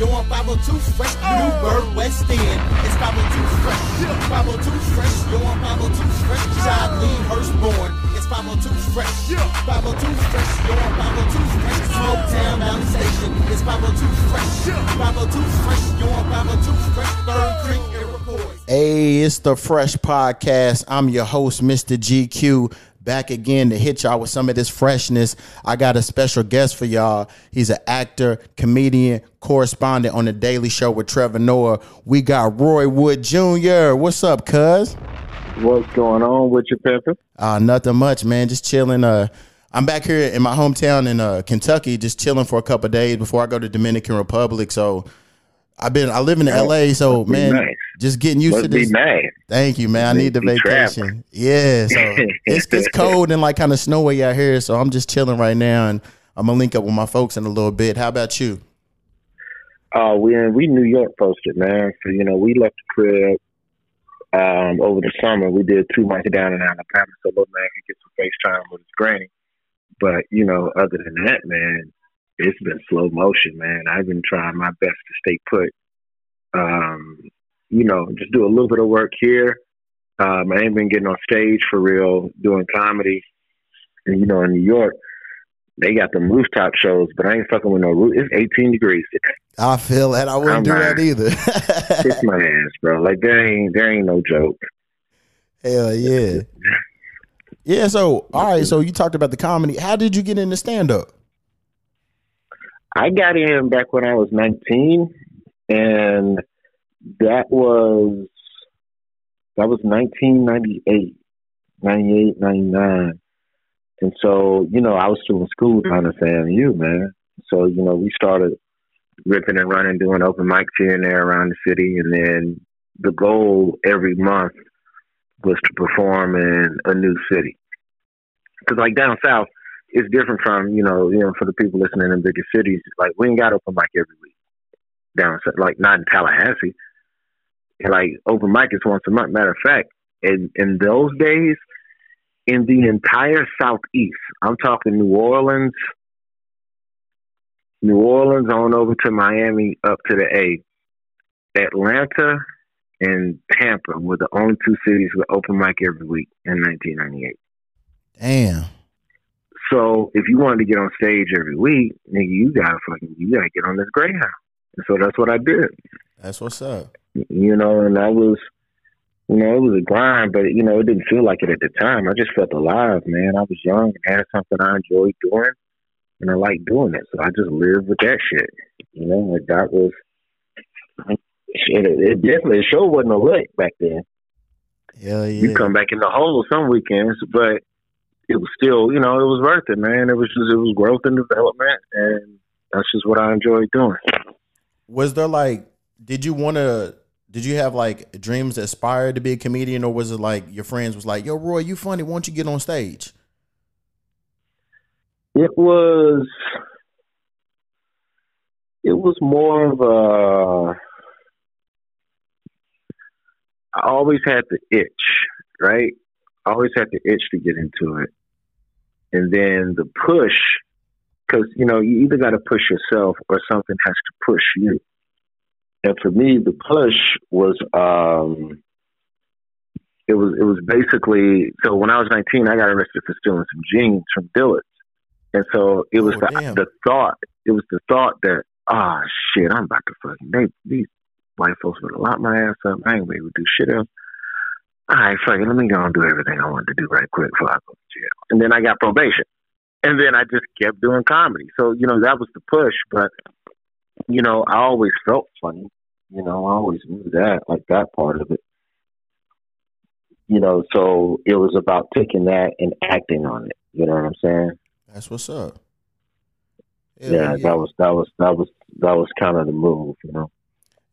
Yo, I'm 502 fresh, Newburg, West End. It's 502 fresh, 502 fresh. Yo, I'm 502 fresh, John Lee Hurstbourne. It's 502 fresh, 502 fresh. Yo, I'm 502 fresh, Smoketown Mountain Station. It's 502 fresh, 502 fresh. Yo, I'm 502 fresh, Fern Creek, Iroquois. Hey, it's the Fresh Podcast. I'm your host, Mr. GQ, back again to hit y'all with some of this freshness. I got a special guest for y'all. He's an actor, comedian, correspondent on the Daily Show with Trevor Noah. We got Roy Wood Jr. What's up, cuz? What's going on with your pepper? Uh, nothing much, man. Just chilling. Uh, I'm back here in my hometown in uh, Kentucky, just chilling for a couple days before I go to Dominican Republic. So I've been I live in LA, so man, nice. Just getting used Must to be this. nice. Thank you, man. I need the vacation. traveling. Yeah, so it's it's cold and like kind of snowy out here, so I'm just chilling right now, and I'm gonna link up with my folks in a little bit. How about you? Uh, we in we New York posted, man. So you know, we left the crib um, over the summer. We did two months down in Alabama, so little man could get some FaceTime with his granny. But you know, other than that, man, it's been slow motion, man. I've been trying my best to stay put. Um, you know, just do a little bit of work here. Um, I ain't been getting on stage for real, doing comedy. And you know, in New York, they got them rooftop shows, but I ain't fucking with no roof. It's 18 degrees today. I feel that I wouldn't I'm do that either. Kiss my ass, bro. Like there ain't there ain't no joke. Hell yeah, yeah. So all right, so you talked about the comedy. How did you get into stand up? I got in back when I was 19, and that was that was 1998, 98, 99. And so, you know, I was still in school down at FAMU, man. So, you know, we started ripping and running, doing open mics here and there around the city. And then the goal every month was to perform in a new city. Because, like, down south, it's different from, you know, you know, for the people listening in bigger cities, like, we ain't got open mic every week down south, like, not in Tallahassee. And, like, open mic is once a month. Matter of fact, in, in those days, in the entire southeast. I'm talking New Orleans, New Orleans on over to Miami, up to the A. Atlanta and Tampa were the only two cities with open mic every week in 1998. Damn. So if you wanted to get on stage every week, nigga, you gotta fucking you gotta get on this Greyhound. And so that's what I did. That's what's up. You know, and that was you know, it was a grind, but you know, it didn't feel like it at the time. I just felt alive, man. I was young and had something I enjoyed doing, and I liked doing it. So I just lived with that shit. You know, like that was. Shit, it, it definitely the show wasn't a lick back then. Hell yeah. You come back in the hole some weekends, but it was still, you know, it was worth it, man. It was just, it was growth and development, and that's just what I enjoyed doing. was there like did you want to did you have like dreams that aspired to be a comedian or was it like your friends was like yo roy you funny why don't you get on stage It was it was more of a I always had the itch, right? I always had the itch to get into it. And then the push, because, you know, you either got to push yourself or something has to push you. And for me, the push was, um, it was, it was basically, so when I was 19, I got arrested for stealing some jeans from Dillard's. And so it was Oh, the, damn. the thought, it was the thought that, ah, shit, I'm about to fucking, they, these white folks would lock my ass up. I ain't gonna be able to do shit else. All right, fuck it. Let me go and do everything I wanted to do right quick before I go to jail. And then I got probation. And then I just kept doing comedy. So, you know, that was the push. But, you know, I always felt funny. You know, I always knew that, like that part of it. You know, so it was about taking that and acting on it. You know what I'm saying? that's what's up Hell yeah, that was that was that was that was kind of the move, you know.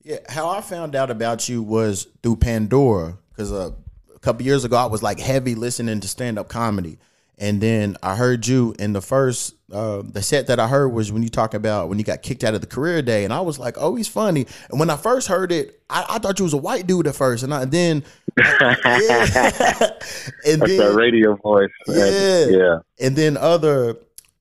Yeah, how I found out about you was through Pandora because uh, a couple years ago I was like heavy listening to stand up comedy, and then I heard you in the first uh, the set that I heard was when you talk about when you got kicked out of the career day, and I was like, oh, he's funny. And when I first heard it, I, I thought you was a white dude at first, and I, then yeah, and That's then that radio voice. Yeah. yeah. and then other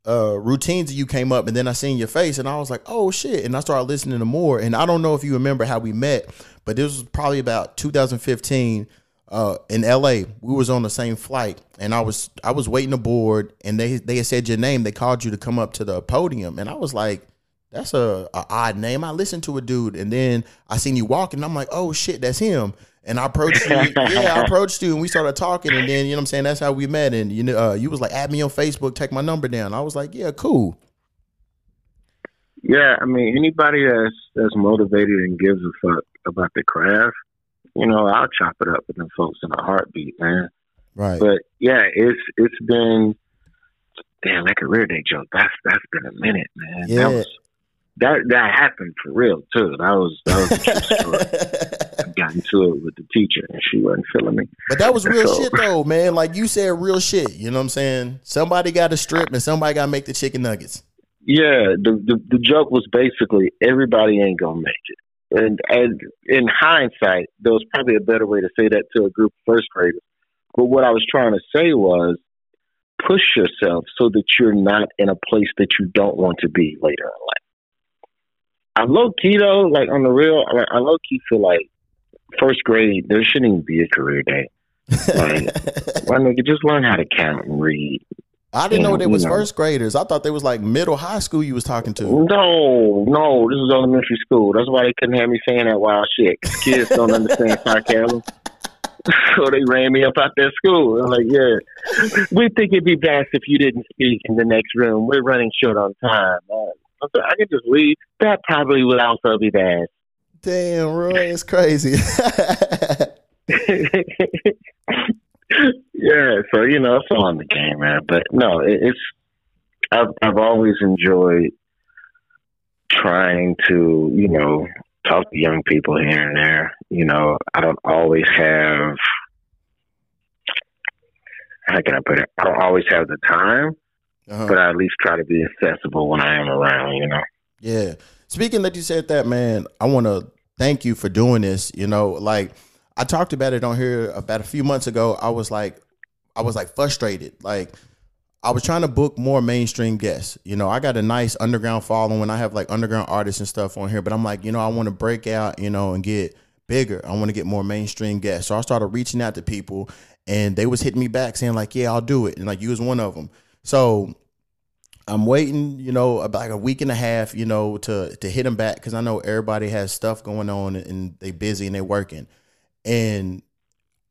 uh, routines of you came up, and then I seen your face, and I was like, oh shit, and I started listening to more. And I don't know if you remember how we met, but this was probably about 2015 uh, in LA. We was on the same flight, and I was I was waiting aboard, and they they had said your name. They called you to come up to the podium, and I was like, that's a, a odd name. I listened to a dude, and then I seen you walking. And i'm like, oh shit, that's him. And I approached you. yeah, I approached you, and we started talking, and then you know what I'm saying. That's how we met. And you know, uh, you was like, add me on Facebook, take my number down. I was like, yeah, cool. Yeah, I mean, anybody that's that's motivated and gives a fuck about the craft, you know, I'll chop it up with them folks in a heartbeat, man. Right. But yeah, it's it's been damn that career day joke. That's that's been a minute, man. Yeah. That was that that happened for real too. That was that was a true story. I got into it with the teacher and she wasn't feeling me. But that was real So- shit though, man. Like you said, real shit. You know what I'm saying? Somebody got to strip, and somebody got to make the chicken nuggets. Yeah, the, the the joke was basically everybody ain't gonna make it. And and in hindsight, there was probably a better way to say that to a group of first graders. But what I was trying to say was push yourself so that you're not in a place that you don't want to be later in life. I low key though, like on the real, I, I low key feel like first grade there shouldn't even be a career day. Like, why nigga just learn how to count and read. I didn't know they was first graders. I thought they was like middle high school. You was talking to. No, no, this is elementary school. That's why they couldn't have me saying that wild shit. Kids don't understand sarcasm. So they ran me up out that school. I'm like, yeah, we think it'd be best if you didn't speak in the next room. We're running short on time. I I could just leave. That probably would also be bad. Damn, Roy, it's crazy. yeah, so you know, it's all in the game, man. But no, it, it's I've I've always enjoyed trying to, you know, talk to young people here and there. You know, I don't always have how can I put it? I don't always have the time, Uh-huh. but I at least try to be accessible when I am around, you know. Yeah. Speaking that you said that, man, I want to thank you for doing this. You know, like I talked about it on here about a few months ago. I was like, I was like frustrated. Like I was trying to book more mainstream guests. You know, I got a nice underground following. I have like underground artists and stuff on here, but I'm like, you know, I want to break out, you know, and get bigger. I want to get more mainstream guests. So I started reaching out to people and they was hitting me back saying like, yeah, I'll do it. And like you was one of them. So I'm waiting, you know, about like a week and a half, you know, to to hit them back because I know everybody has stuff going on and they busy and they working. And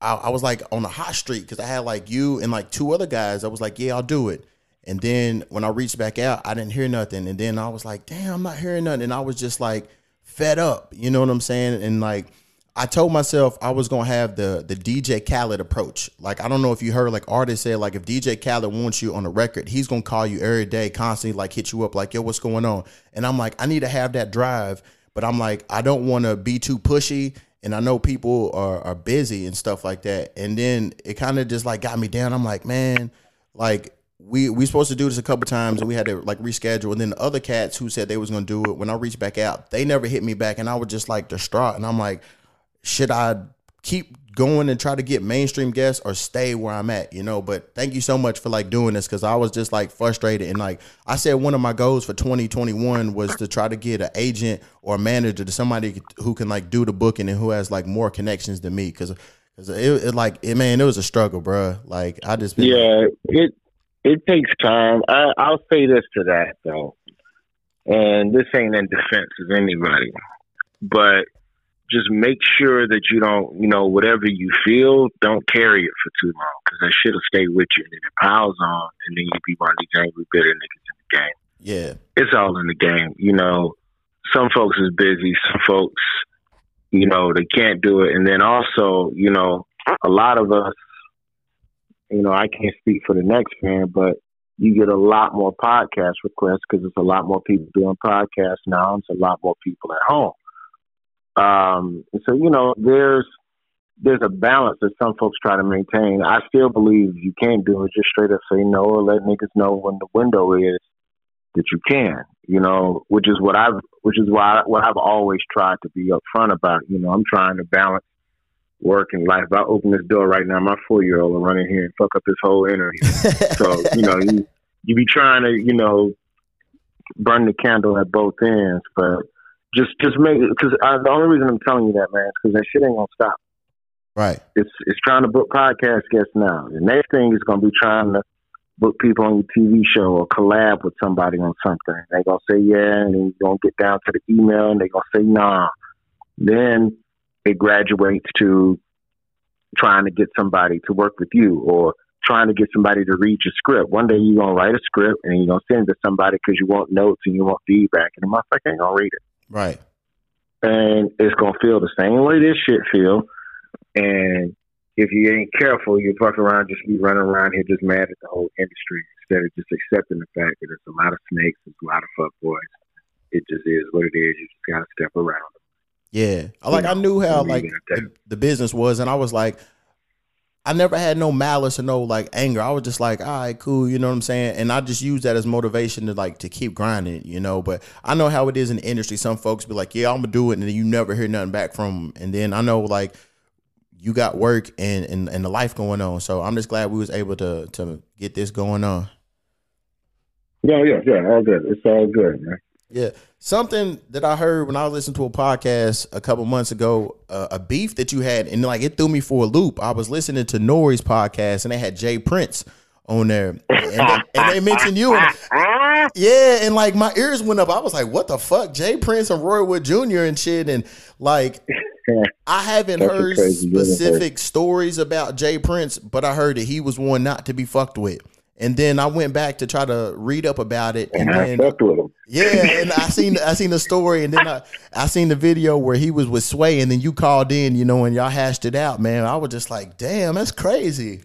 I, I was like on the hot streak because I had like you and like two other guys. I was like, yeah, I'll do it. And then when I reached back out, I didn't hear nothing. And then I was like, damn, I'm not hearing nothing. And I was just like fed up. You know what I'm saying? And like I told myself I was gonna have the the DJ Khaled approach. Like I don't know if you heard like artists say like if DJ Khaled wants you on a record, he's gonna call you every day, constantly like hit you up like yo, what's going on? And I'm like, I need to have that drive, but I'm like, I don't want to be too pushy. And I know people are, are busy and stuff like that. And then it kind of just like got me down. I'm like, man, like we we supposed to do this a couple times and we had to like reschedule. And then the other cats who said they was gonna do it, when I reached back out, they never hit me back, and I was just like distraught. And I'm like, should I keep going and try to get mainstream guests or stay where I'm at, you know? But thank you so much for like doing this because I was just like frustrated and like I said one of my goals for 2021 was to try to get an agent or a manager to somebody who can like do the booking and who has like more connections than me because it, it like it, man it was a struggle, bruh. Like I just been, Yeah, it it takes time. I, I'll say this to that though, and this ain't in defense of anybody, but just make sure that you don't, you know, whatever you feel, don't carry it for too long because that shit'll stay with you and then it piles on, and then you be one of these angry, bitter niggas in the game. yeah, It's all in the game, you know. Some folks is busy, some folks, you know, they can't do it, and then also, you know, a lot of us you know, I can't speak for the next fan, but you get a lot more podcast requests because there's a lot more people doing podcasts now. and It's a lot more people at home. Um, so you know, there's there's a balance that some folks try to maintain. I still believe you can't do it. Just straight up say no or let niggas know when the window is that you can. You know, which is what I've which is why what I've always tried to be upfront about. You know, I'm trying to balance work and life. If I open this door right now, my four year old will run in here and fuck up this whole interview. so you know, you you be trying to, you know, burn the candle at both ends, but just just make because uh, the only reason I'm telling you that, man, is because that shit ain't gonna stop. Right. It's it's trying to book podcast guests now. The next thing is gonna be trying to book people on your TV show or collab with somebody on something. They gonna say yeah, and then you gonna get down to the email, and they gonna say nah. Then it graduates to trying to get somebody to work with you or trying to get somebody to read your script. One day you're gonna write a script and you're gonna send it to somebody because you want notes and you want feedback, and the motherfucker ain't gonna read it. Right. And it's gonna feel the same way this shit feel. And if you ain't careful, you fuck around, just be running around here just mad at the whole industry instead of just accepting the fact that there's a lot of snakes, there's a lot of fuck boys. It just is what it is. You just gotta step around them. Yeah. Like I knew how like it at that. the, the business was and I was like I never had no malice or no like anger. I was just like, all right, cool, you know what I'm saying? And I just use that as motivation to like to keep grinding, you know. But I know how it is in the industry. Some folks be like, Yeah, I'm gonna do it, and then you never hear nothing back from 'em. And then I know like you got work and, and and the life going on. So I'm just glad we was able to to get this going on. Yeah, yeah, yeah, all good. It's all good, man. Yeah, something that I heard when I was listening to a podcast a couple months ago, uh, a beef that you had, and like it threw me for a loop. I was listening to N.O.R.E.'s podcast, and they had J. Prince on there, and they, and they mentioned you. And, yeah, and like my ears went up. I was like, "What the fuck?" J. Prince and Roy Wood Jr. and shit, and like I haven't That's heard universe. specific stories about J. Prince, but I heard that he was one not to be fucked with. And then I went back to try to read up about it, and And I then fucked with him. Yeah, and I seen I seen the story, and then I I seen the video where he was with Sway, and then you called in, you know, and y'all hashed it out, man. I was just like, damn, that's crazy.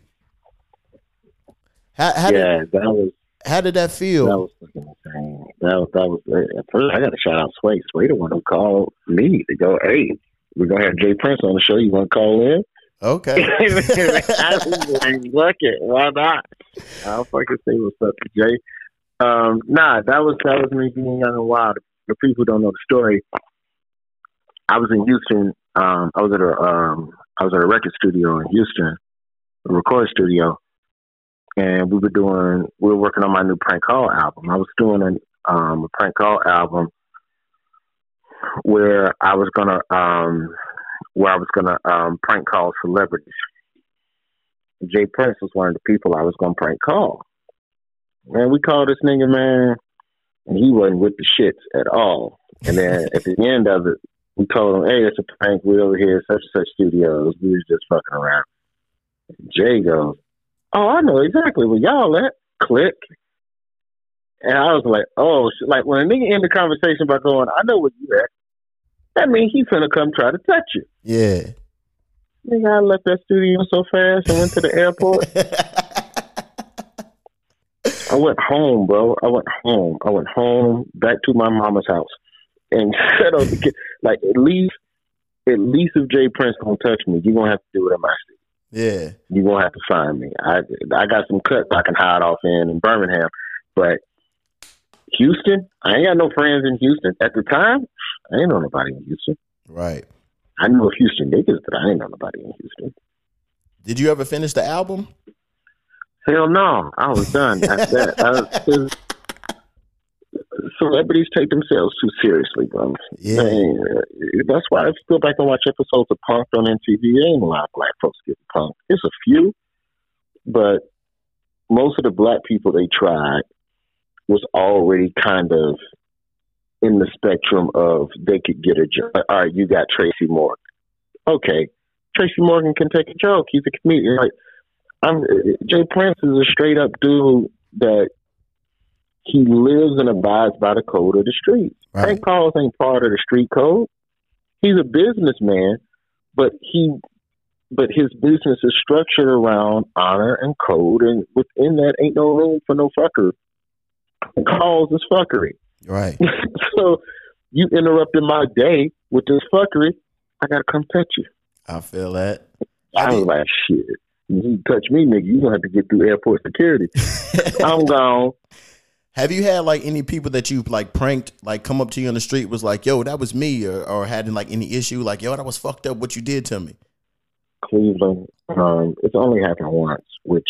How how, did, Yeah, that was how did that feel? that was fucking insane. That was that was at first I got to shout out Sway. Sway the one who called me to go, hey, we're gonna have J. Prince on the show. You want to call in? okay, I was like, look it, why not? I'll fucking say what's up to Jay. Um, nah, that was that was me being young and wild. The people don't know the story. I was in Houston. Um, I was at a um, I was at a record studio in Houston, a record studio, and we were doing we were working on my new prank call album. I was doing a, um, a prank call album where I was gonna um, where I was gonna um, prank call celebrities. J. Prince was one of the people I was gonna prank call. Man, we called this nigga man, and he wasn't with the shits at all. And then at the end of it, we told him, "Hey, it's a prank. We're over here at such and such studios. We was just fucking around." Jay goes, "Oh, I know exactly where y'all at." Click. And I was like, "Oh, like when a nigga end the conversation by going, I know where you at." That means he finna come try to touch you. yeah. Nigga, I left that studio so fast and went to the airport. I went home, bro. I went home. I went home back to my mama's house and set up the kid. Like at least, at least if J. Prince don't touch me, you're gonna have to do it in my city. yeah, you're gonna have to find me. I I got some cuts I can hide off in in Birmingham, but Houston, I ain't got no friends in Houston at the time. I ain't know nobody in Houston. right. I knew a Houston niggas, but I ain't know nobody in Houston. Did you ever finish the album? Hell no, I was done. I was, uh, 'cause celebrities take themselves too seriously, bro. Yeah, Man, that's why if you go back and watch episodes of Punk'd on MTV, ain't a lot of black folks getting punked. It's a few, but most of the black people they tried was already kind of in the spectrum of they could get a joke. All right, you got Tracy Morgan. Okay, Tracy Morgan can take a joke. He's a comedian. Like I'm, J. Prince is a straight up dude that he lives and abides by the code of the street. Right. Prank calls ain't part of the street code. He's a businessman, but he but his business is structured around honor and code, and within that ain't no room for no fucker. Calls is fuckery. right. so you interrupted my day with this fuckery. I gotta come touch you. I feel that. I was like, shit. You touch me, nigga. You gonna have to get through airport security. I'm gone. Have you had like any people that you've like pranked, like come up to you on the street, was like, "Yo, that was me," or, or had like any issue, like, "Yo, that was fucked up. What you did to me." Cleveland. Um, it's only happened once, which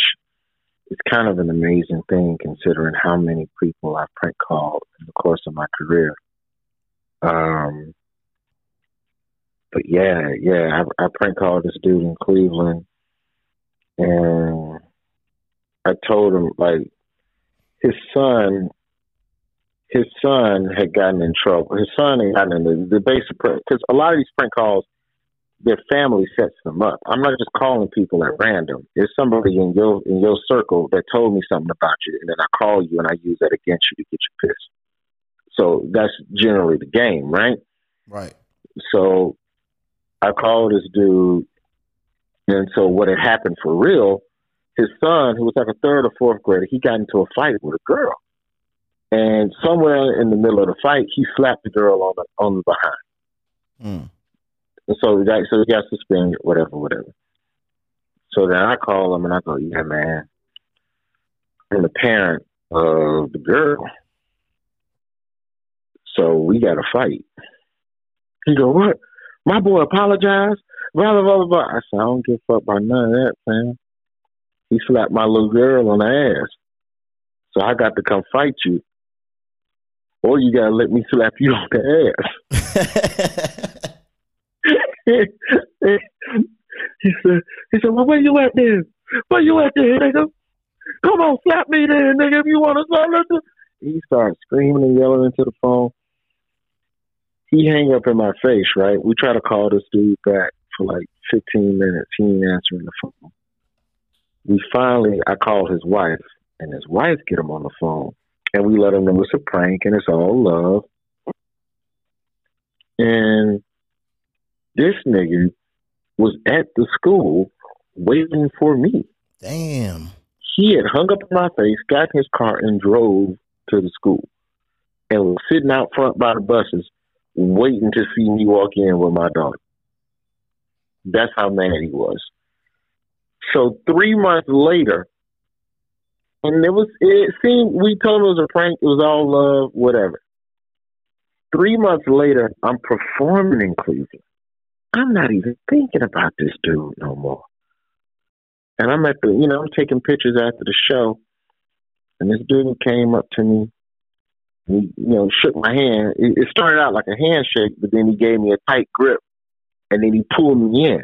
it's kind of an amazing thing considering how many people I've prank called in the course of my career. Um, but yeah, yeah, I, I prank called this dude in Cleveland, and I told him like his son, his son had gotten in trouble. His son had gotten in the, the basic because a lot of these prank calls, their family sets them up. I'm not just calling people at random. There's somebody in your in your circle that told me something about you, and then I call you and I use that against you to get you pissed. So that's generally the game, right? Right. So I called this dude, and so what had happened for real, his son, who was like a third or fourth grader, he got into a fight with a girl, and somewhere in the middle of the fight, he slapped the girl on the on the behind. Mm. And so he got so he got suspended, whatever, whatever. So then I call him and I go, yeah, man, I'm the parent of the girl. So we got to fight. He go, what? My boy apologized. Blah, blah, blah, blah. I said, I don't give a fuck about none of that, man. He slapped my little girl on the ass. So I got to come fight you. Or you got to let me slap you on the ass. he said, he said, well, where you at then? Where you at then, nigga? Come on, slap me then, nigga, if you want to. He started screaming and yelling into the phone he hang up in my face, right? We try to call this dude back for like 15 minutes. He ain't answering the phone. We finally, I called his wife, and his wife get him on the phone, and we let him know it's a prank and it's all love. And this nigga was at the school waiting for me. Damn. He had hung up in my face, got in his car, and drove to the school, and was sitting out front by the buses waiting to see me walk in with my daughter. That's how mad he was. So three months later, and it was it seemed we told him it was a prank, it was all love, whatever. Three months later, I'm performing in Cleveland. I'm not even thinking about this dude no more. And I'm at the, you know, I'm taking pictures after the show, and this dude came up to me he, you know, shook my hand. It, it started out like a handshake, but then he gave me a tight grip, and then he pulled me in.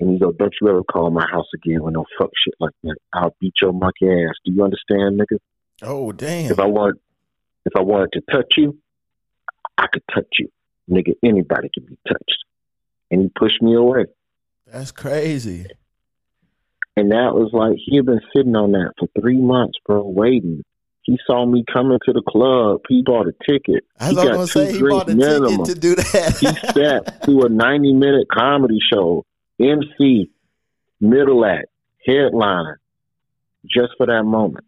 And he go, "Don't you ever call my house again with no fuck shit like that. I'll beat your monkey ass. Do you understand, nigga? Oh damn! If I want, if I wanted to touch you, I could touch you, nigga. Anybody can be touched." And he pushed me away. That's crazy. And that was like he had been sitting on that for three months, bro, waiting. He saw me coming to the club. He bought a ticket. I was going to say he bought a minimum. ticket to do that. he sat through a ninety minute comedy show, MC, middle act, headliner, just for that moment.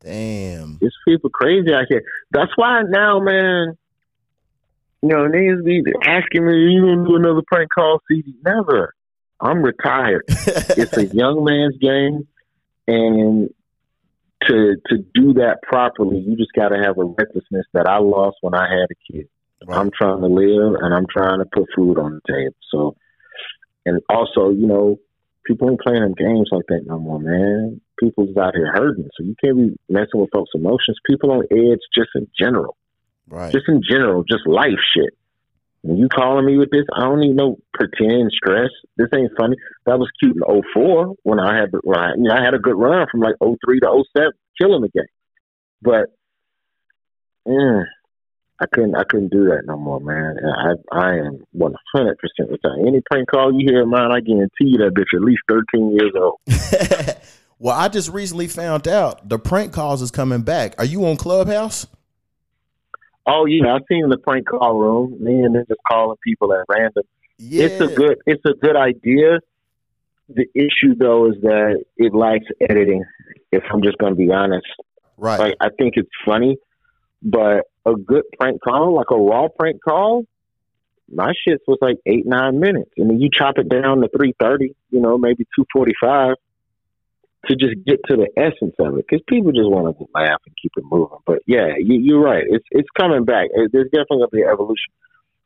Damn, it's people crazy out here. That's why now, man. You know, niggas be asking me, "You gonna do another prank call CD?" Never. I'm retired. it's a young man's game, and to to do that properly, you just got to have a recklessness that I lost when I had a kid. Right. I'm trying to live and I'm trying to put food on the table. So, and also, you know, people ain't playing them games like that no more, man. People's out here hurting, so you can't be messing with folks' emotions. People on edge, just in general, right? Just in general, just life shit. When you calling me with this, I don't need no pretend stress. This ain't funny. That was cute in 04 when I had when I, you know, I had a good run from like 03 to 07, killing the game. But mm, I couldn't I couldn't do that no more, man. I I am 100 percent retired. Any prank call you hear of mine, I guarantee you that bitch at least 13 years old. well, I just recently found out the prank calls is coming back. Are you on Clubhouse? Oh yeah, I've seen the prank call room. Me and then just calling people at random. Yeah. It's a good it's a good idea. The issue though is that it lacks editing. If I'm just going to be honest, right? Like I think it's funny, but a good prank call, like a raw prank call, my shit was like eight nine minutes, and then you chop it down to three thirty. You know, maybe two forty five to just get to the essence of it because people just want to laugh and keep it moving. But yeah, you, are right. It's it's coming back. There's definitely going to be evolution.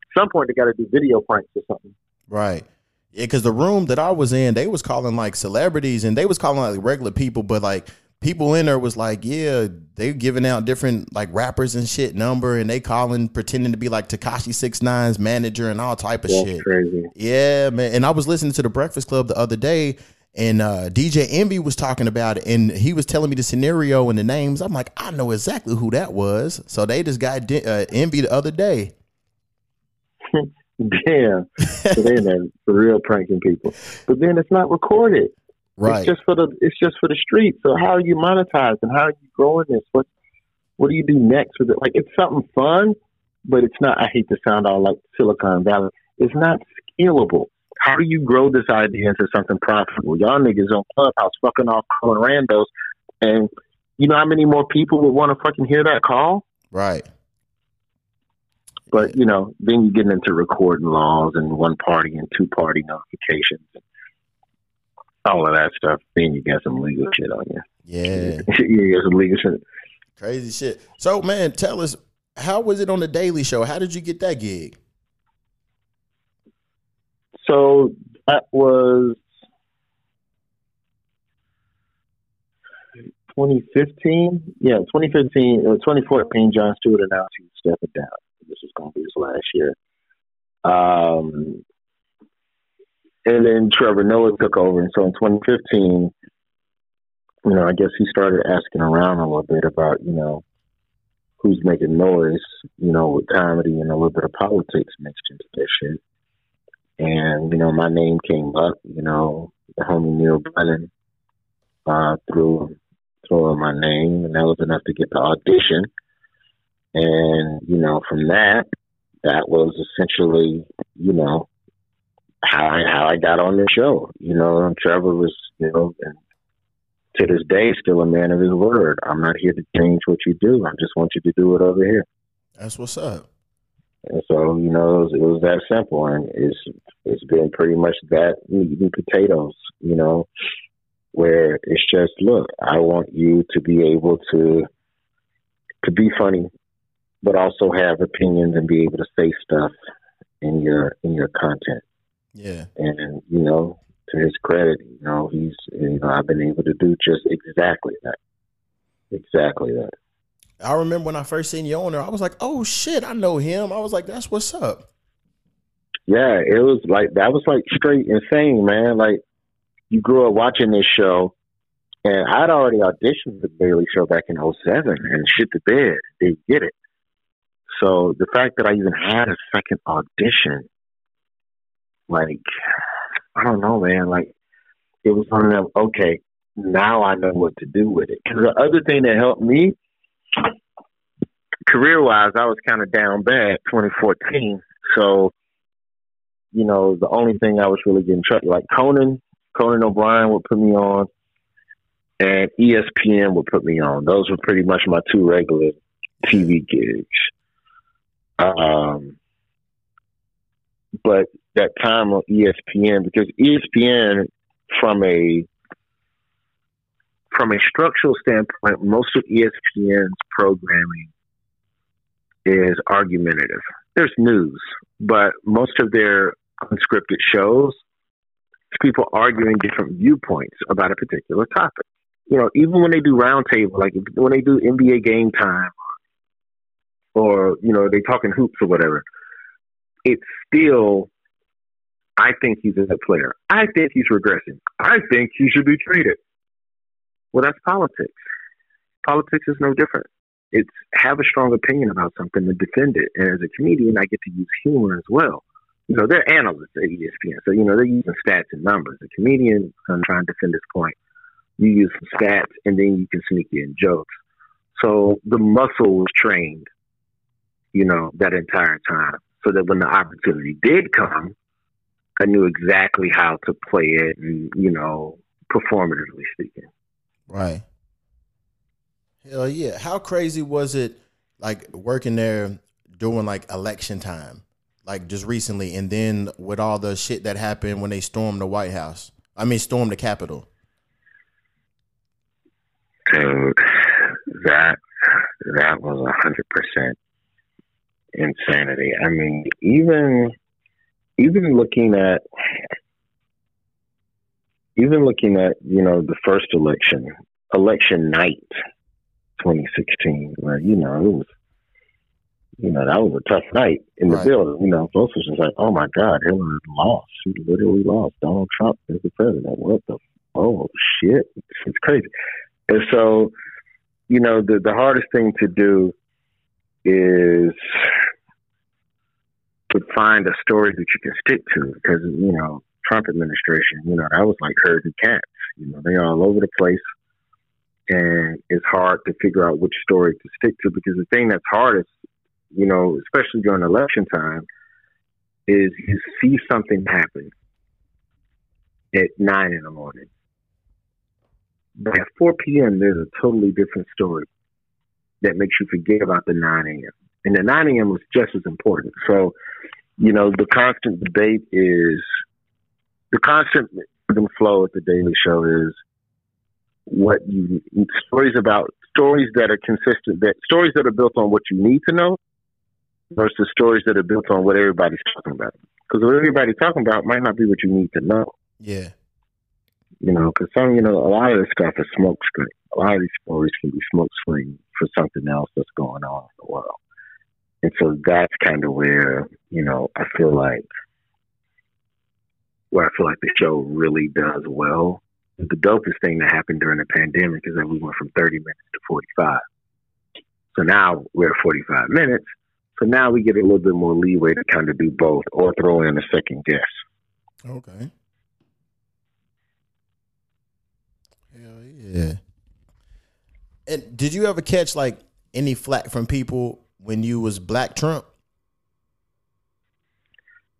At some point, they got to do video pranks or something. Right. Yeah, because the room that I was in, they was calling like celebrities and they was calling like regular people, but like people in there was like, yeah, they giving out different like rappers and shit number, and they calling pretending to be like Tekashi Six Nine's manager and all type of That's shit. crazy. Yeah, man. And I was listening to the Breakfast Club the other day, and uh, DJ Envy was talking about it, and he was telling me the scenario and the names. I'm like, I know exactly who that was. So they just got uh, Envy the other day. Damn. so they're for real pranking people. But then it's not recorded. Right. It's just for the it's just for the street. So how are you monetizing? How are you growing this? What what do you do next with it? Like it's something fun, but it's not I hate to sound all like Silicon Valley. It's not scalable. How do you grow this idea into something profitable? Y'all niggas on Clubhouse fucking off calling randos and you know how many more people would want to fucking hear that call? Right. But you know, then you get into recording laws and one party and two party notifications and all of that stuff. Then you got some legal shit on you. Yeah. you got some legal shit. Crazy shit. So man, tell us how was it on the Daily Show? How did you get that gig? So that was 2015. Yeah, 2015 or 2014. Jon Stewart announced he was stepping down. This was going to be his last year. Um, and then Trevor Noah took over, and so in 2015, you know, I guess he started asking around a little bit about, you know, who's making noise, you know, with comedy and a little bit of politics mixed into this shit. And, you know, my name came up, you know, the homie Neal Brennan uh, threw, threw my name, and that was enough to get the audition. And, you know, from that, that was essentially, you know, how I, how I got on the show. You know, Trevor was, you know, and to this day, still a man of his word. I'm not here to change what you do. I just want you to do it over here. That's what's up. And so, you know, it was, it was that simple, and it's it's been pretty much that meat and potatoes. You know, where it's just look, I want you to be able to to be funny, but also have opinions and be able to say stuff in your in your content. Yeah. And you know, to his credit, you know, he's you know I've been able to do just exactly that, exactly that. I remember when I first seen you on there, I was like, "Oh shit, I know him." I was like, "That's what's up." Yeah, it was like that was like straight insane, man. Like you grew up watching this show, and I'd already auditioned the Daily Show back in 07 and shit the bed. Didn't get it. So the fact that I even had a second audition, like I don't know, man. Like it was one of them. Okay, now I know what to do with it. Because the other thing that helped me, career wise, I was kind of down bad 2014. So, you know, the only thing I was really getting trucked like Conan, Conan O'Brien would put me on, and ESPN would put me on. Those were pretty much my two regular TV gigs. Um, but that time on ESPN, because ESPN, from a from a structural standpoint, most of ESPN's programming is argumentative. There's news, but most of their unscripted shows, people arguing different viewpoints about a particular topic. You know, even when they do roundtable, like when they do NBA game time, or you know, they talking hoops or whatever, it's still. I think he's a good player. I think he's regressing. I think he should be traded. Well, that's politics. Politics is no different. It's have a strong opinion about something and defend it. And as a comedian, I get to use humor as well. You know, they're analysts at ESPN, so you know they're using stats and numbers. A comedian, I'm trying to defend this point. You use some stats, and then you can sneak in jokes. So the muscle was trained, you know, that entire time, so that when the opportunity did come, I knew exactly how to play it, and you know, performatively speaking. Right. Hell yeah. How crazy was it like working there during like election time? Like just recently and then with all the shit that happened when they stormed the White House. I mean stormed the Capitol. Dude, that that was a hundred percent insanity. I mean, even even looking at even looking at you know the first election election night, 2016, where you know it was, you know, that was a tough night in the Right. building. You know, folks was just like, "Oh my God, Hillary lost. She literally lost. Donald Trump is the president. What the? Oh shit, it's crazy." And so, you know, the the hardest thing to do is to find a story that you can stick to because you know Trump administration, you know, that was like herding cats. You know, they are all over the place, and it's hard to figure out which story to stick to because the thing that's hardest, you know, especially during election time, is you see something happen at nine in the morning. But at 4 p.m., there's a totally different story that makes you forget about the 9 a.m. And the 9 a.m. was just as important. So, you know, the constant debate is the constant flow at the Daily Show is what you stories about stories that are consistent that stories that are built on what you need to know versus stories that are built on what everybody's talking about. Because what everybody's talking about might not be what you need to know Yeah. you know, because some, you know, a lot of this stuff is smoke screen. A lot of these stories can be smoke screen for something else that's going on in the world. And so that's kind of where, you know, I feel like, where I feel like the show really does well. The dopest thing that happened during the pandemic is that we went from 30 minutes to 45. So now we're at 45 minutes. So now we get a little bit more leeway to kind of do both or throw in a second guess. Okay. Hell yeah. And did you ever catch like any flack from people when you was Black Trump?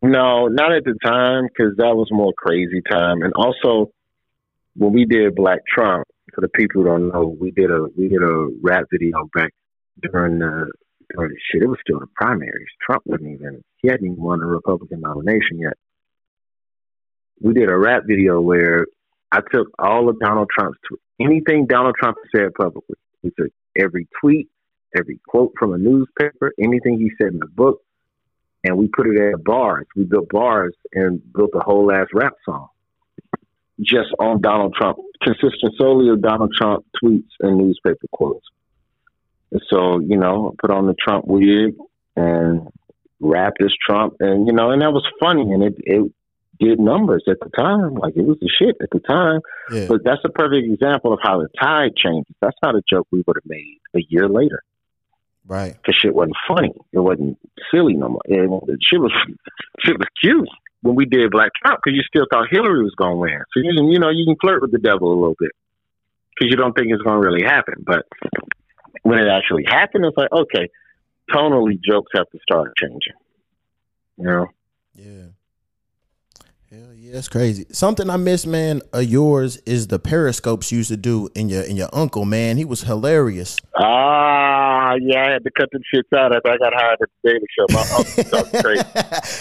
No, not at the time because that was more crazy time. And also, when we did Black Trump, for the people who don't know, we did a we did a rap video back during the during the shit. It was still the primaries. Trump wasn't even he hadn't even won the Republican nomination yet. We did a rap video where I took all of Donald Trump's anything Donald Trump said publicly. We took every tweet, every quote from a newspaper, anything he said in the book, and we put it at bars. We built bars and built a whole ass rap song just on Donald Trump, consisting solely of Donald Trump tweets and newspaper quotes. And so, you know, put on the Trump wig and rapped as Trump, and you know, and that was funny, and it it did numbers at the time, like it was the shit at the time. Yeah. But that's a perfect example of how the tide changes. That's not a joke we would have made a year later Right. because shit wasn't funny. It wasn't silly no more. It, it- shit was shit was cute when we did Black Trump because you still thought Hillary was going to win. So you can, you know you can flirt with the devil a little bit because you don't think it's going to really happen. But when it actually happened, it's like okay, tonally jokes have to start changing. You know. Yeah. Hell yeah, that's crazy. Something I miss, man, of yours is the periscopes you used to do in your in your uncle, man. He was hilarious. Ah, yeah, I had to cut them shits out after I got hired at the Daily Show. My uncle crazy.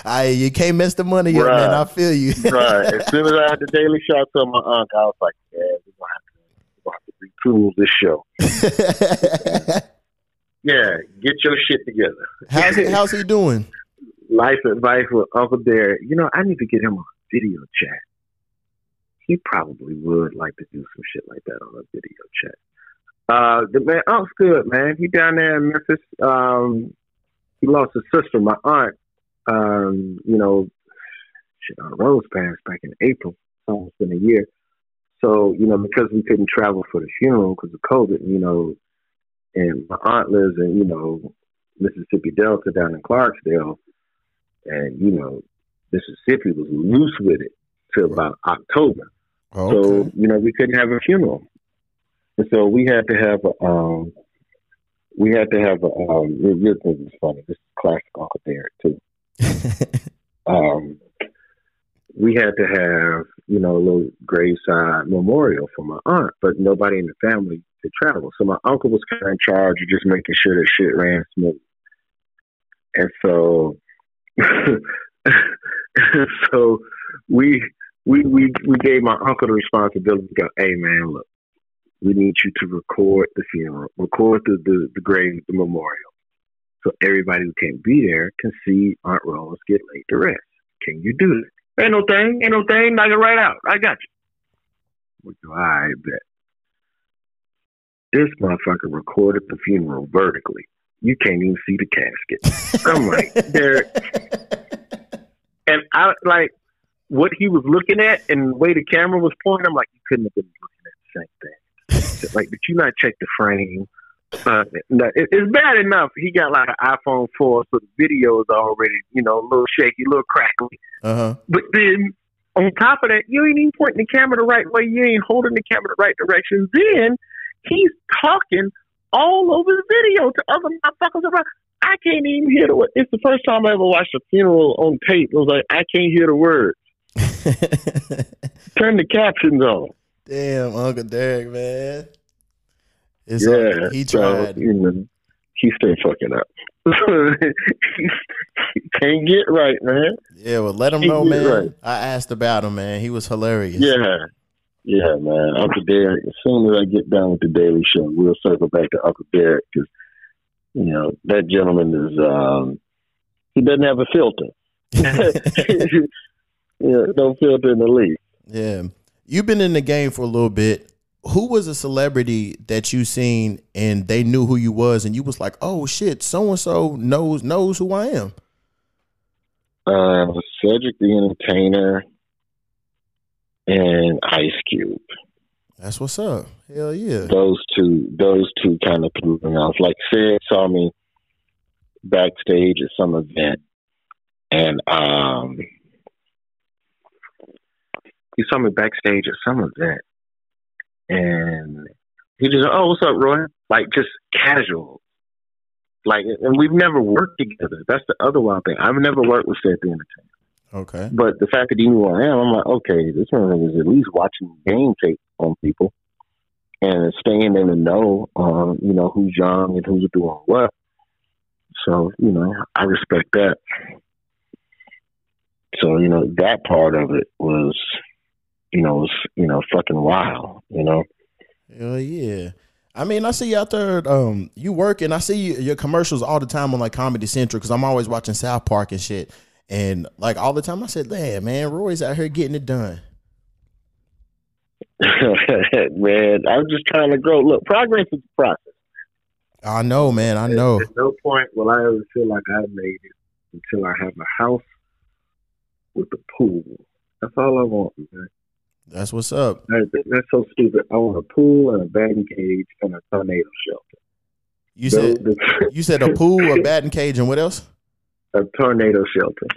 I you can't mess the money up, man. I feel you. right. As soon as I had the Daily Show, I told my uncle, I was like, yeah, we're going to have to, we're gonna have to retool this show. Yeah, get your shit together. how's he how's he doing? Life advice with Uncle Derek. You know, I need to get him on video chat. He probably would like to do some shit like that on a video chat. Uh, the man, Unc's good, man. He down there in Memphis. Um, he lost his sister, my aunt. Um, you know, shit, our Rose passed back in April. Almost been a year. So, you know, because we couldn't travel for the funeral because of COVID, you know, and my aunt lives in, you know, Mississippi Delta down in Clarksdale. And, you know, Mississippi was loose with it till about October. Oh, So, you know, we couldn't have a funeral. And so we had to have a, um, we had to have a, um, this is funny. This is classic Uncle Derek, too. Um, we had to have, you know, a little graveside memorial for my aunt, but nobody in the family could travel. So my uncle was kind of in charge of just making sure that shit ran smooth. And so, so we, we, we, we gave my uncle the responsibility to go, hey man, look, we need you to record the funeral, record the, the, the grave, the memorial. So everybody who can't be there can see Aunt Rose get laid to rest. Can you do that? Ain't no thing, ain't no thing. Knock it right out. I got you. I bet. this motherfucker recorded the funeral vertically. You can't even see the casket. I'm like, there. And I like what he was looking at and the way the camera was pointing. I'm like, you couldn't have been looking at the same thing. like, did you not check the frame? Uh, no, it, it's bad enough. He got like an iPhone 4, so the video is already, you know, a little shaky, a little crackly. Uh huh. But then on top of that, you ain't even pointing the camera the right way. You ain't holding the camera the right direction. Then he's talking all over the video to other motherfuckers about. I can't even hear the. Word it's the first time I ever watched a funeral on tape. It was like I can't hear the words. Turn the captions on. Damn, Uncle Derek, man. It's yeah, he so, tried. you know, he stay fucking up. he can't get right, man. yeah, well, let him he know, man. right. I asked about him, man. He was hilarious. Yeah. Yeah, man. Uncle Derek, as soon as I get done with the Daily Show, we'll circle back to Uncle Derek because, you know, that gentleman is, um, he doesn't have a filter. yeah, no filter in the least. Yeah. You've been in the game for a little bit. Who was a celebrity that you seen and they knew who you was and you was like, oh shit, so and so knows knows who I am. Uh, Cedric the Entertainer and Ice Cube. That's what's up. Hell yeah. those two those two kind of threw me off. Like Ced saw me backstage at some event and um he saw me backstage at some event and he just oh what's up Roy? Like just casual. Like and we've never worked together. That's the other wild thing. I've never worked with Ced the Entertainer. Okay. But the fact that he knew who I am, I'm like, okay, this man is at least watching game tape on people and staying in the know on, you know, who's young and who's doing what. So, you know, I respect that. So, you know, that part of it was, you know, was, you know, fucking wild, you know. Hell yeah. I mean, I see you out there. Um, you work, and I see you, your commercials all the time on like Comedy Central because I'm always watching South Park and shit. And like all the time, I said, "Man, man, Roy's out here getting it done." man, I'm just trying to grow. Look, progress is a process. I know, man. I know. At no point will I ever feel like I've made it until I have a house with a pool. That's all I want, man. That's what's up. That- That's so stupid. I want a pool and a batting cage and a tornado shelter. You said Those- you said a pool, a batting cage, and what else? A tornado shelter.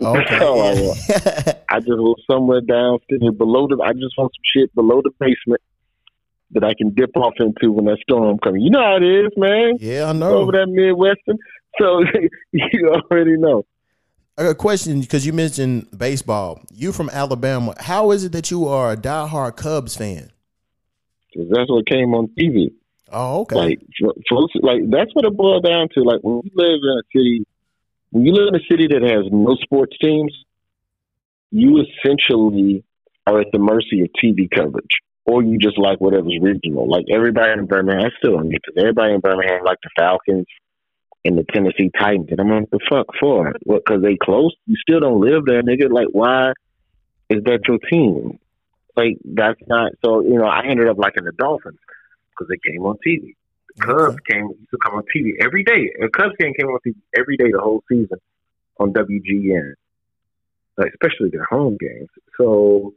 Okay. That's all oh, I want. I just want somewhere downstairs below the. I just want some shit below the basement that I can dip off into when that storm comes. You know how it is, man. yeah, I know. Over that Midwestern, so you already know. I got a question because you mentioned baseball. You from Alabama. How is it that you are a diehard Cubs fan? 'Cause that's what came on TV. Oh, okay. Like f- folks, like that's what it boiled down to. Like when you live in a city, when you live in a city that has no sports teams, you essentially are at the mercy of TV coverage, or you just like whatever's regional. Like everybody in Birmingham, I still don't get this. Everybody in Birmingham like the Falcons and the Tennessee Titans, and I'm like, the fuck for? What? Because they close? You still don't live there, nigga. Like why is that your team? Like that's not. So you know, I ended up liking the Dolphins because they came on TV. Cubs came to come on TV every day. The Cubs game came on TV every day the whole season on WGN, like, especially their home games. So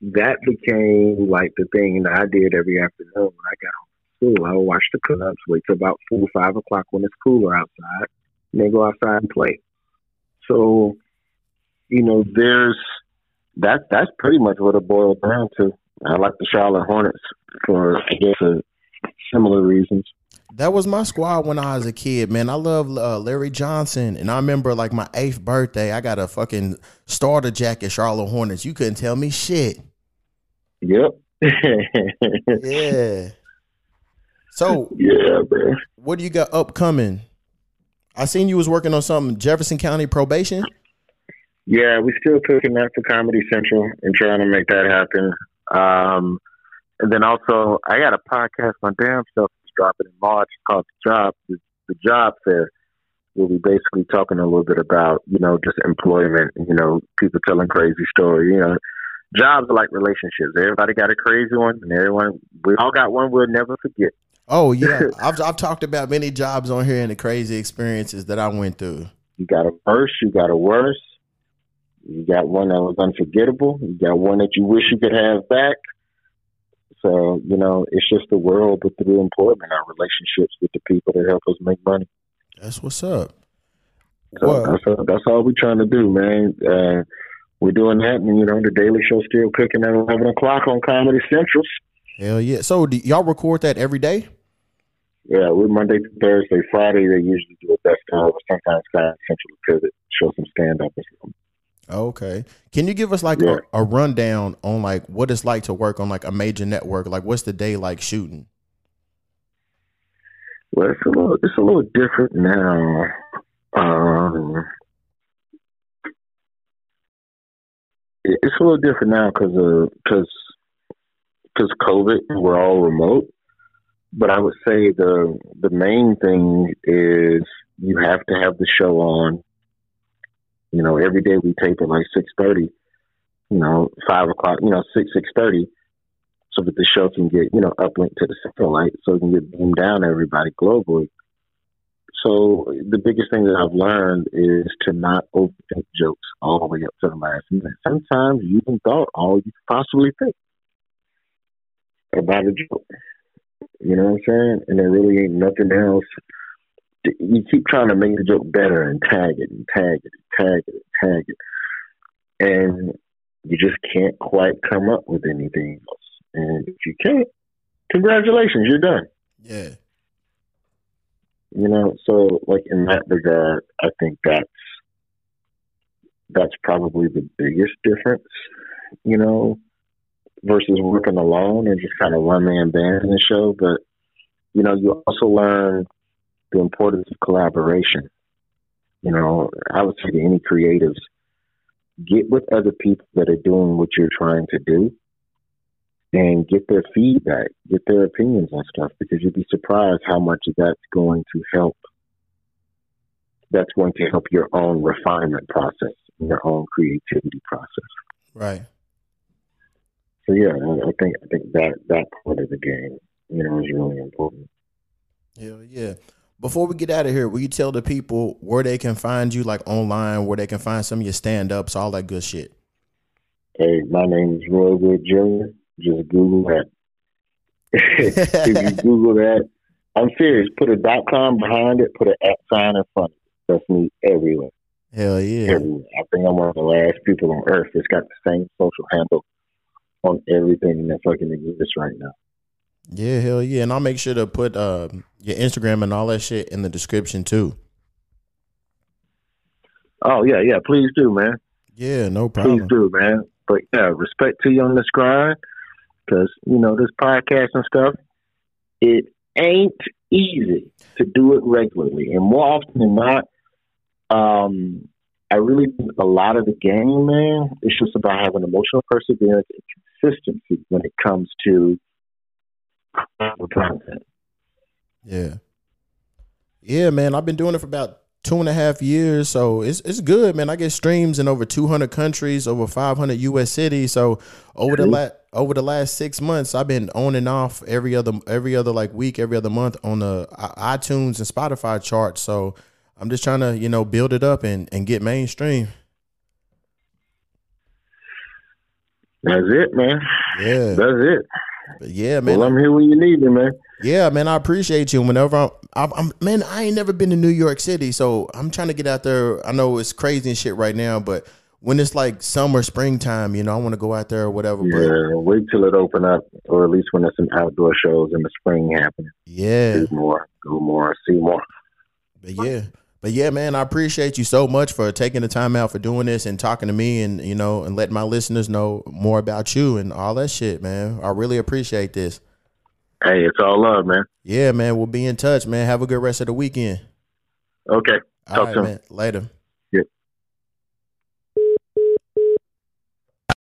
that became like the thing that I did every afternoon when I got home from school. I would watch the Cubs, wait till about four or five o'clock when it's cooler outside, and then go outside and play. So, you know, there's that. That's pretty much what it boiled down to. I like the Charlotte Hornets for, I guess, uh, similar reasons. That was my squad when I was a kid, man. I love uh, Larry Johnson, and I remember like my eighth birthday, I got a fucking starter jacket, Charlotte Hornets. You couldn't tell me shit. Yep. Yeah. So, yeah, man. what do you got upcoming? I seen you was working on something Jefferson County probation. Yeah, we still cooking that for Comedy Central and trying to make that happen. Um, and then also, I got a podcast. My damn self is dropping in March called The Job. The, the Job Fair. We'll be basically talking a little bit about you know just employment. You know, people telling crazy stories. You know, jobs are like relationships. Everybody got a crazy one, and everyone we all got one we'll never forget. Oh yeah, I've I've talked about many jobs on here and the crazy experiences that I went through. You got a first, you got a worst. you got one that was unforgettable, you got one that you wish you could have back. So you know, it's just the world, but through employment, our relationships with the people that help us make money. That's what's up. So well, that's all, that's all we're trying to do, man. Uh, we're doing that, and you know, the Daily Show still cooking at eleven o'clock on Comedy Central. Hell yeah! So do y'all record that every day? Yeah, we're Monday to Thursday. Friday they usually do a best of. Sometimes Comedy Central pivot, show some stand up or something. Okay. Can you give us like yeah. a, a, rundown on like what it's like to work on like a major network? Like what's the day like shooting? Well, it's a little it's a little different now. Um, it's a little different now because of because because COVID. We're all remote, but I would say the the main thing is you have to have the show on you know, every day we tape at like six thirty. You know, five o'clock. You know, six six thirty, so that the show can get you know uplinked to the satellite, so it can get beamed down to everybody globally. So the biggest thing that I've learned is to not overthink jokes all the way up to the last minute. Sometimes you can thought all you could possibly think about a joke. You know what I'm saying? And there really ain't nothing else you keep trying to make the joke better and tag it and tag it and tag it and tag it, and you just can't quite come up with anything else. And if you can't, congratulations, you're done. Yeah. You know, so like in that regard, I think that's that's probably the biggest difference. You know, versus working alone and just kind of one man band in the show. But you know, you also learn the importance of collaboration. You know, I would say to any creatives, get with other people that are doing what you're trying to do and get their feedback, get their opinions on stuff because you'd be surprised how much that's going to help. That's going to help your own refinement process, your own creativity process. Right. So yeah, I think I think that that part of the game, you know, is really important. Yeah, yeah. Before we get out of here, will you tell the people where they can find you, like online, where they can find some of your stand ups, all that good shit? Hey, my name is Roy Wood Jr. Just Google that. if you Google that, I'm serious. Put a dot com behind it, put an at sign in front of it. That's me everywhere. Hell yeah. Everywhere. I think I'm one of the last people on earth that's got the same social handle on everything that fucking exists right now. Yeah, hell yeah. And I'll make sure to put uh, your Instagram and all that shit in the description too. Oh yeah, yeah. Please do, man. Yeah, no problem. Please do, man. But yeah, respect to you on this grind, because you know this podcast and stuff. It ain't easy to do it regularly, and more often than not, um, I really think a lot of the game, man, it's just about having emotional perseverance and consistency when it comes to content. Yeah. Yeah, man. I've been doing it for about two and a half years, so it's it's good, man. I get streams in over two hundred countries, over five hundred U.S. cities. So over the last over the last six months, I've been on and off every other every other like week, every other month on the iTunes and Spotify charts. So I'm just trying to you know build it up and and get mainstream. That's it, man. Yeah, that's it. But yeah, man. Well, I'm here when you need me, man. Yeah, man. I appreciate you. Whenever I'm, I'm, I'm, man, I ain't never been to New York City, so I'm trying to get out there. I know it's crazy and shit right now, but when it's like summer, springtime, you know, I want to go out there or whatever. Yeah, but, wait till it open up, or at least when there's some outdoor shows in the spring happening. Yeah, do more, go more, see more. But yeah, but yeah, man, I appreciate you so much for taking the time out for doing this and talking to me and you know and letting my listeners know more about you and all that shit, man. I really appreciate this. Hey, it's all love, man. Yeah, man. We'll be in touch, man. Have a good rest of the weekend. Okay. Talk all right, man. Later.